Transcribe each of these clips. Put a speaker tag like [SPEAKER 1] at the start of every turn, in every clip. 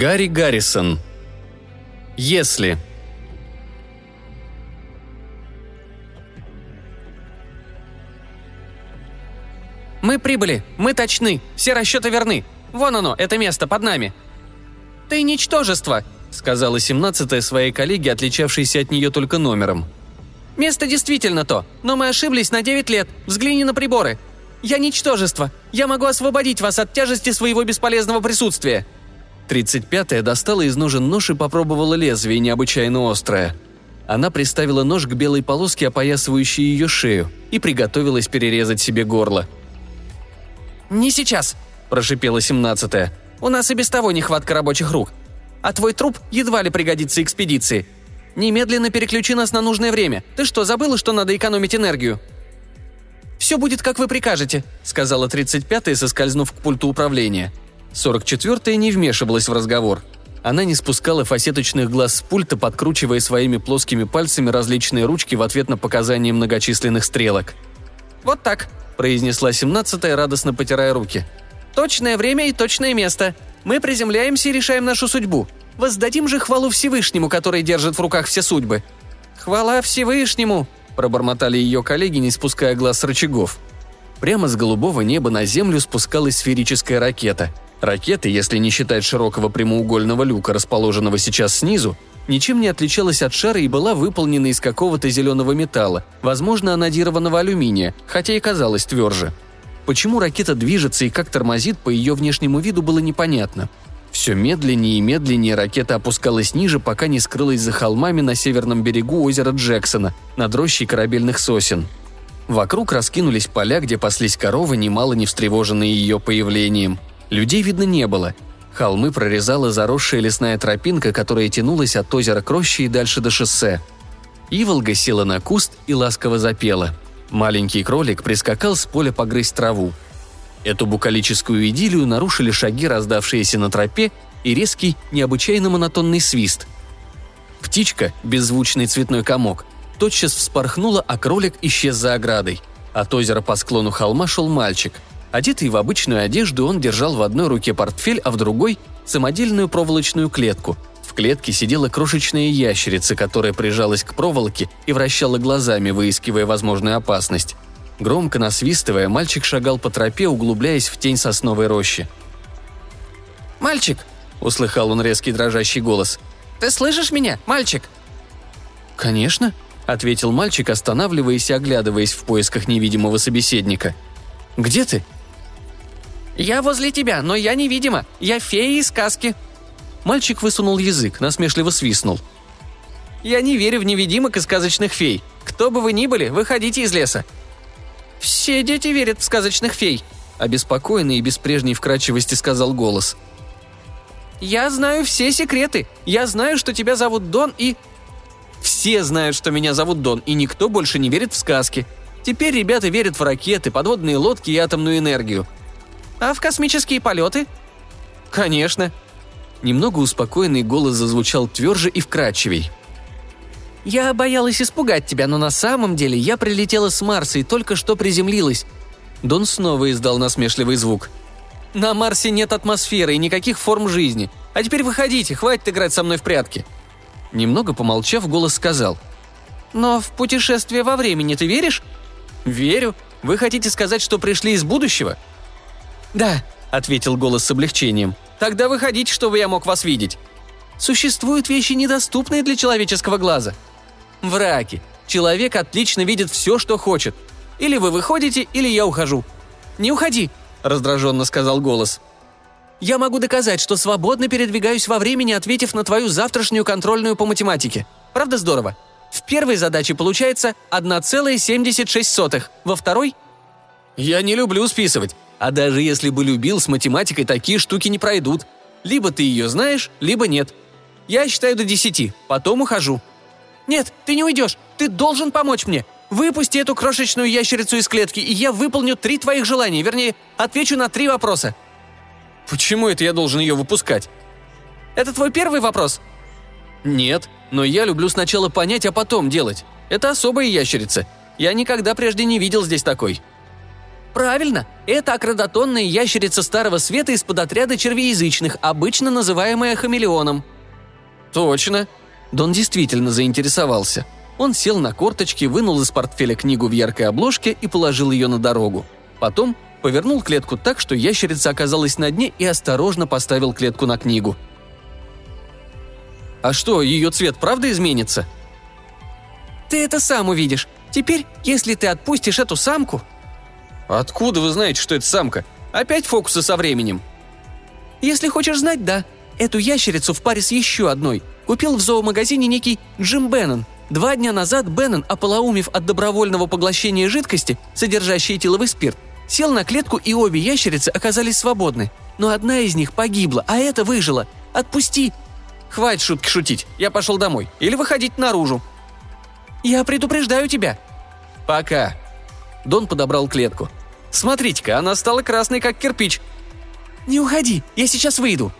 [SPEAKER 1] Гарри Гаррисон. Если.
[SPEAKER 2] «Мы прибыли! Мы точны! Все расчеты верны! Вон оно, это место под нами!» «Ты ничтожество!» — сказала семнадцатая своей коллеге, отличавшейся от нее только номером. «Место действительно то, но мы ошиблись на девять лет. Взгляни на приборы. Я ничтожество. Я могу освободить вас от тяжести своего бесполезного присутствия».
[SPEAKER 1] Тридцать пятая достала из ножен нож и попробовала лезвие, необычайно острое. Она приставила нож к белой полоске, опоясывающей ее шею, и приготовилась перерезать себе горло –
[SPEAKER 2] «Не сейчас», – прошипела семнадцатая. «У нас и без того нехватка рабочих рук. А твой труп едва ли пригодится экспедиции. Немедленно переключи нас на нужное время. Ты что, забыла, что надо экономить энергию?» «Все будет, как вы прикажете», — сказала 35-я, соскользнув к пульту управления. 44-я не вмешивалась в разговор. Она не спускала фасеточных глаз с пульта, подкручивая своими плоскими пальцами различные ручки в ответ на показания многочисленных стрелок. «Вот так», произнесла семнадцатая, радостно потирая руки. «Точное время и точное место. Мы приземляемся и решаем нашу судьбу. Воздадим же хвалу Всевышнему, который держит в руках все судьбы». «Хвала Всевышнему!» – пробормотали ее коллеги, не спуская глаз с рычагов. Прямо с голубого неба на землю спускалась сферическая ракета. Ракета, если не считать широкого прямоугольного люка, расположенного сейчас снизу, ничем не отличалась от шара и была выполнена из какого-то зеленого металла, возможно, анодированного алюминия, хотя и казалась тверже. Почему ракета движется и как тормозит, по ее внешнему виду было непонятно. Все медленнее и медленнее ракета опускалась ниже, пока не скрылась за холмами на северном берегу озера Джексона, над рощей корабельных сосен. Вокруг раскинулись поля, где паслись коровы, немало не встревоженные ее появлением. Людей видно не было – Холмы прорезала заросшая лесная тропинка, которая тянулась от озера к роще и дальше до шоссе. Иволга села на куст и ласково запела. Маленький кролик прискакал с поля погрызть траву. Эту букалическую идиллию нарушили шаги, раздавшиеся на тропе, и резкий, необычайно монотонный свист. Птичка, беззвучный цветной комок, тотчас вспорхнула, а кролик исчез за оградой. От озера по склону холма шел мальчик – Одетый в обычную одежду, он держал в одной руке портфель, а в другой – самодельную проволочную клетку. В клетке сидела крошечная ящерица, которая прижалась к проволоке и вращала глазами, выискивая возможную опасность. Громко насвистывая, мальчик шагал по тропе, углубляясь в тень сосновой рощи. «Мальчик!» – услыхал он резкий дрожащий голос. «Ты слышишь меня, мальчик?»
[SPEAKER 1] «Конечно», – ответил мальчик, останавливаясь и оглядываясь в поисках невидимого собеседника. «Где ты?»
[SPEAKER 2] «Я возле тебя, но я невидима. Я фея из сказки».
[SPEAKER 1] Мальчик высунул язык, насмешливо свистнул.
[SPEAKER 2] «Я не верю в невидимок и сказочных фей. Кто бы вы ни были, выходите из леса». «Все дети верят в сказочных фей», – обеспокоенный и без прежней вкрадчивости сказал голос. «Я знаю все секреты. Я знаю, что тебя зовут Дон и...» «Все знают, что меня зовут Дон, и никто больше не верит в сказки. Теперь ребята верят в ракеты, подводные лодки и атомную энергию. А в космические полеты? Конечно. Немного успокоенный голос зазвучал тверже и вкрадчивей. «Я боялась испугать тебя, но на самом деле я прилетела с Марса и только что приземлилась». Дон снова издал насмешливый звук. «На Марсе нет атмосферы и никаких форм жизни. А теперь выходите, хватит играть со мной в прятки». Немного помолчав, голос сказал. «Но в путешествие во времени ты веришь?» «Верю. Вы хотите сказать, что пришли из будущего?» «Да», — ответил голос с облегчением. «Тогда выходите, чтобы я мог вас видеть». «Существуют вещи, недоступные для человеческого глаза». «Враки. Человек отлично видит все, что хочет. Или вы выходите, или я ухожу». «Не уходи», — раздраженно сказал голос. «Я могу доказать, что свободно передвигаюсь во времени, ответив на твою завтрашнюю контрольную по математике. Правда здорово? В первой задаче получается 1,76, во второй – «Я не люблю списывать. А даже если бы любил, с математикой такие штуки не пройдут. Либо ты ее знаешь, либо нет. Я считаю до десяти, потом ухожу». «Нет, ты не уйдешь. Ты должен помочь мне. Выпусти эту крошечную ящерицу из клетки, и я выполню три твоих желания. Вернее, отвечу на три вопроса». «Почему это я должен ее выпускать?» «Это твой первый вопрос?» «Нет, но я люблю сначала понять, а потом делать. Это особая ящерица. Я никогда прежде не видел здесь такой». Правильно, это акродотонная ящерица Старого Света из подотряда червеязычных, обычно называемая хамелеоном.
[SPEAKER 1] Точно. Дон действительно заинтересовался. Он сел на корточки, вынул из портфеля книгу в яркой обложке и положил ее на дорогу. Потом повернул клетку так, что ящерица оказалась на дне и осторожно поставил клетку на книгу. «А что, ее цвет правда изменится?»
[SPEAKER 2] «Ты это сам увидишь. Теперь, если ты отпустишь эту самку...»
[SPEAKER 1] «Откуда вы знаете, что это самка? Опять фокусы со временем?»
[SPEAKER 2] «Если хочешь знать, да. Эту ящерицу в паре с еще одной купил в зоомагазине некий Джим Беннон. Два дня назад Беннон, ополоумев от добровольного поглощения жидкости, содержащей этиловый спирт, сел на клетку, и обе ящерицы оказались свободны. Но одна из них погибла, а эта выжила. Отпусти!»
[SPEAKER 1] «Хватит шутки шутить, я пошел домой. Или выходить наружу».
[SPEAKER 2] «Я предупреждаю тебя».
[SPEAKER 1] «Пока». Дон подобрал клетку. «Смотрите-ка, она стала красной, как кирпич».
[SPEAKER 2] «Не уходи, я сейчас выйду».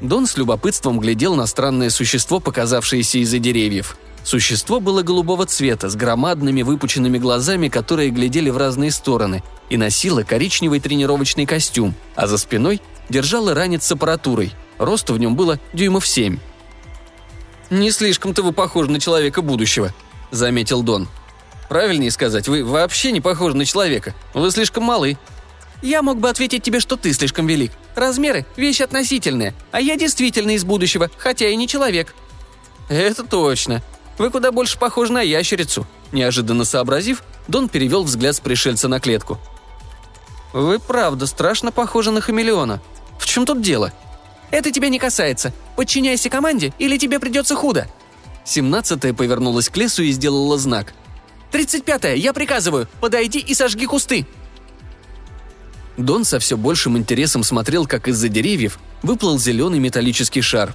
[SPEAKER 1] Дон с любопытством глядел на странное существо, показавшееся из-за деревьев. Существо было голубого цвета, с громадными выпученными глазами, которые глядели в разные стороны, и носило коричневый тренировочный костюм, а за спиной держало ранец с аппаратурой. Рост в нем было дюймов семь. «Не слишком-то вы похожи на человека будущего», — заметил Дон. «Правильнее сказать, вы вообще не похожи на человека. Вы слишком малы».
[SPEAKER 2] «Я мог бы ответить тебе, что ты слишком велик. Размеры – вещь относительная, а я действительно из будущего, хотя и не человек».
[SPEAKER 1] «Это точно. Вы куда больше похожи на ящерицу», – неожиданно сообразив, Дон перевел взгляд с пришельца на клетку. «Вы правда страшно похожи на хамелеона. В чем тут дело?»
[SPEAKER 2] «Это тебя не касается. Подчиняйся команде, или тебе придется худо».
[SPEAKER 1] Семнадцатая повернулась к лесу и сделала знак.
[SPEAKER 2] «Тридцать пятая, я приказываю, подойди и сожги кусты!»
[SPEAKER 1] Дон со все большим интересом смотрел, как из-за деревьев выплыл зеленый металлический шар.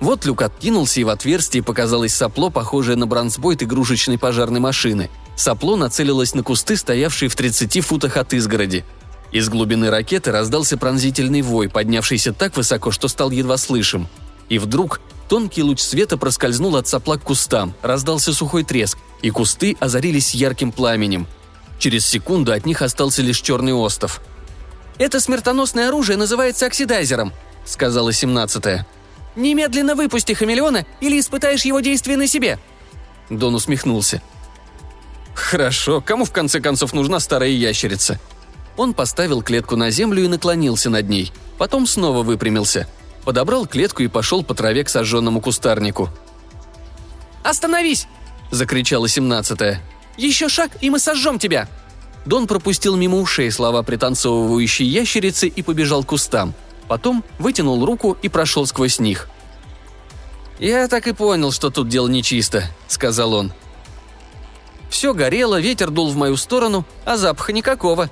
[SPEAKER 1] Вот люк откинулся, и в отверстии показалось сопло, похожее на бронзбойт игрушечной пожарной машины. Сопло нацелилось на кусты, стоявшие в 30 футах от изгороди. Из глубины ракеты раздался пронзительный вой, поднявшийся так высоко, что стал едва слышим. И вдруг тонкий луч света проскользнул от сопла к кустам, раздался сухой треск, и кусты озарились ярким пламенем. Через секунду от них остался лишь черный остов –
[SPEAKER 2] это смертоносное оружие называется оксидайзером», — сказала семнадцатая. «Немедленно выпусти хамелеона или испытаешь его действие на себе».
[SPEAKER 1] Дон усмехнулся. «Хорошо, кому в конце концов нужна старая ящерица?» Он поставил клетку на землю и наклонился над ней. Потом снова выпрямился. Подобрал клетку и пошел по траве к сожженному кустарнику.
[SPEAKER 2] «Остановись!» – закричала семнадцатая. «Еще шаг, и мы сожжем тебя!»
[SPEAKER 1] Дон пропустил мимо ушей слова пританцовывающей ящерицы и побежал к кустам. Потом вытянул руку и прошел сквозь них. «Я так и понял, что тут дело нечисто», — сказал он. Все горело, ветер дул в мою сторону, а запаха никакого.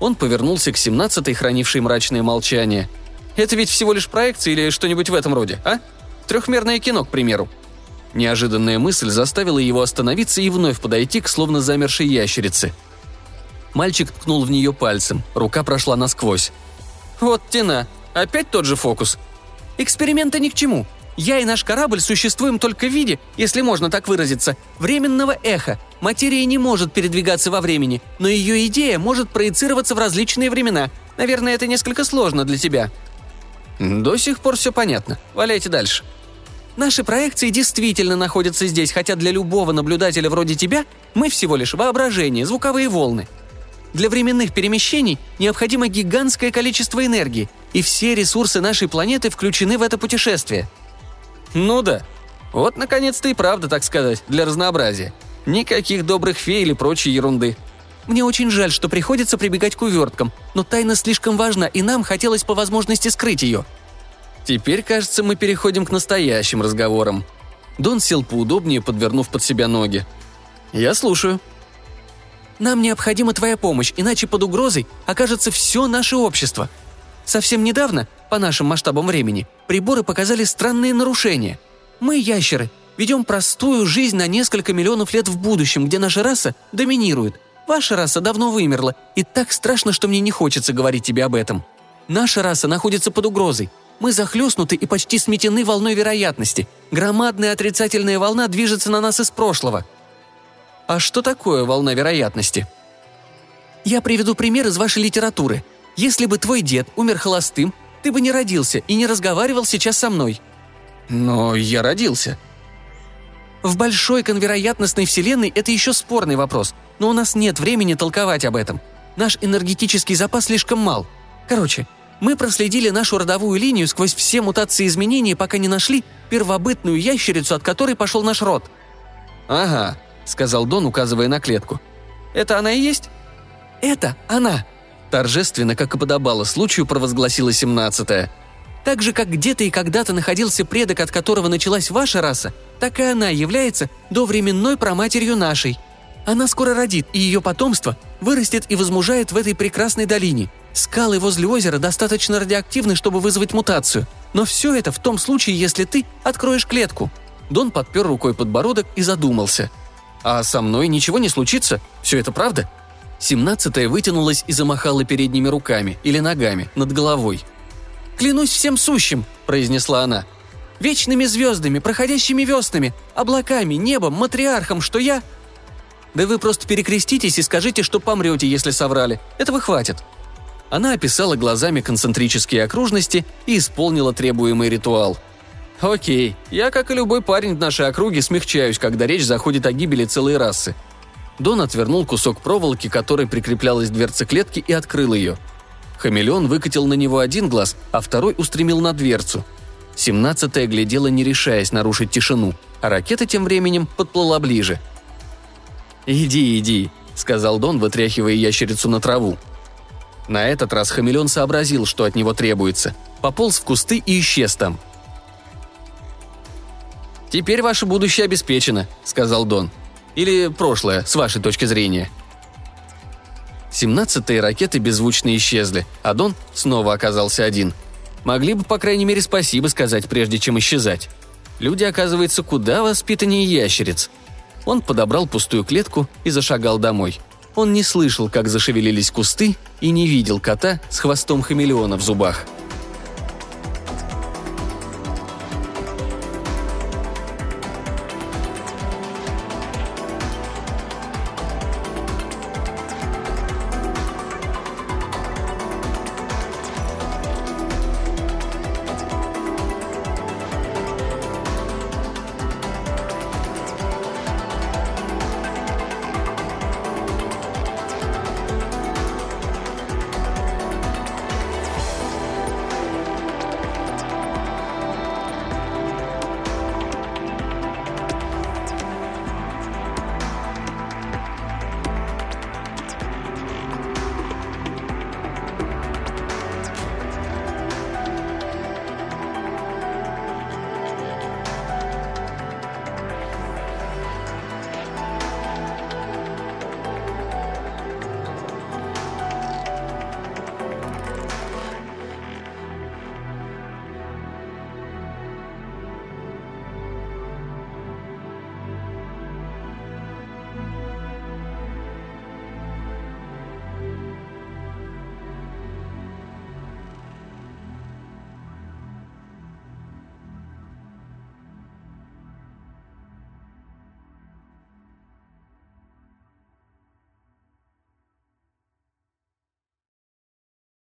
[SPEAKER 1] Он повернулся к семнадцатой, хранившей мрачное молчание. «Это ведь всего лишь проекция или что-нибудь в этом роде, а? Трехмерное кино, к примеру». Неожиданная мысль заставила его остановиться и вновь подойти к словно замершей ящерице — Мальчик ткнул в нее пальцем, рука прошла насквозь. «Вот тена, опять тот же фокус».
[SPEAKER 2] «Эксперименты ни к чему. Я и наш корабль существуем только в виде, если можно так выразиться, временного эха. Материя не может передвигаться во времени, но ее идея может проецироваться в различные времена. Наверное, это несколько сложно для тебя».
[SPEAKER 1] «До сих пор все понятно. Валяйте дальше».
[SPEAKER 2] Наши проекции действительно находятся здесь, хотя для любого наблюдателя вроде тебя мы всего лишь воображение, звуковые волны. Для временных перемещений необходимо гигантское количество энергии, и все ресурсы нашей планеты включены в это путешествие.
[SPEAKER 1] Ну да. Вот, наконец-то и правда, так сказать, для разнообразия. Никаких добрых фей или прочей ерунды.
[SPEAKER 2] Мне очень жаль, что приходится прибегать к уверткам, но тайна слишком важна, и нам хотелось по возможности скрыть ее.
[SPEAKER 1] Теперь, кажется, мы переходим к настоящим разговорам. Дон сел поудобнее, подвернув под себя ноги. «Я слушаю»,
[SPEAKER 2] нам необходима твоя помощь, иначе под угрозой окажется все наше общество. Совсем недавно, по нашим масштабам времени, приборы показали странные нарушения. Мы, ящеры, ведем простую жизнь на несколько миллионов лет в будущем, где наша раса доминирует. Ваша раса давно вымерла, и так страшно, что мне не хочется говорить тебе об этом. Наша раса находится под угрозой. Мы захлестнуты и почти сметены волной вероятности. Громадная отрицательная волна движется на нас из прошлого –
[SPEAKER 1] а что такое волна вероятности?
[SPEAKER 2] Я приведу пример из вашей литературы. Если бы твой дед умер холостым, ты бы не родился и не разговаривал сейчас со мной».
[SPEAKER 1] «Но я родился».
[SPEAKER 2] В большой конвероятностной вселенной это еще спорный вопрос, но у нас нет времени толковать об этом. Наш энергетический запас слишком мал. Короче, мы проследили нашу родовую линию сквозь все мутации изменений, пока не нашли первобытную ящерицу, от которой пошел наш род».
[SPEAKER 1] «Ага», — сказал Дон, указывая на клетку. «Это она и есть?»
[SPEAKER 2] «Это она», — торжественно, как и подобало случаю, провозгласила семнадцатая. «Так же, как где-то и когда-то находился предок, от которого началась ваша раса, так и она является довременной проматерью нашей. Она скоро родит, и ее потомство вырастет и возмужает в этой прекрасной долине. Скалы возле озера достаточно радиоактивны, чтобы вызвать мутацию. Но все это в том случае, если ты откроешь клетку».
[SPEAKER 1] Дон подпер рукой подбородок и задумался. «А со мной ничего не случится? Все это правда?» Семнадцатая вытянулась и замахала передними руками или ногами над головой.
[SPEAKER 2] «Клянусь всем сущим!» – произнесла она. «Вечными звездами, проходящими веснами, облаками, небом, матриархом, что я...» «Да вы просто перекреститесь и скажите, что помрете, если соврали. Этого хватит».
[SPEAKER 1] Она описала глазами концентрические окружности и исполнила требуемый ритуал. «Окей, я, как и любой парень в нашей округе, смягчаюсь, когда речь заходит о гибели целой расы. Дон отвернул кусок проволоки, которой прикреплялась дверца клетки, и открыл ее. Хамелеон выкатил на него один глаз, а второй устремил на дверцу. Семнадцатая глядела, не решаясь нарушить тишину, а ракета тем временем подплыла ближе. «Иди, иди», — сказал Дон, вытряхивая ящерицу на траву. На этот раз хамелеон сообразил, что от него требуется. Пополз в кусты и исчез там. «Теперь ваше будущее обеспечено», — сказал Дон. Или прошлое, с вашей точки зрения?» Семнадцатые ракеты беззвучно исчезли, а Дон снова оказался один. Могли бы, по крайней мере, спасибо сказать, прежде чем исчезать. Люди, оказывается, куда воспитаннее ящериц. Он подобрал пустую клетку и зашагал домой. Он не слышал, как зашевелились кусты, и не видел кота с хвостом хамелеона в зубах –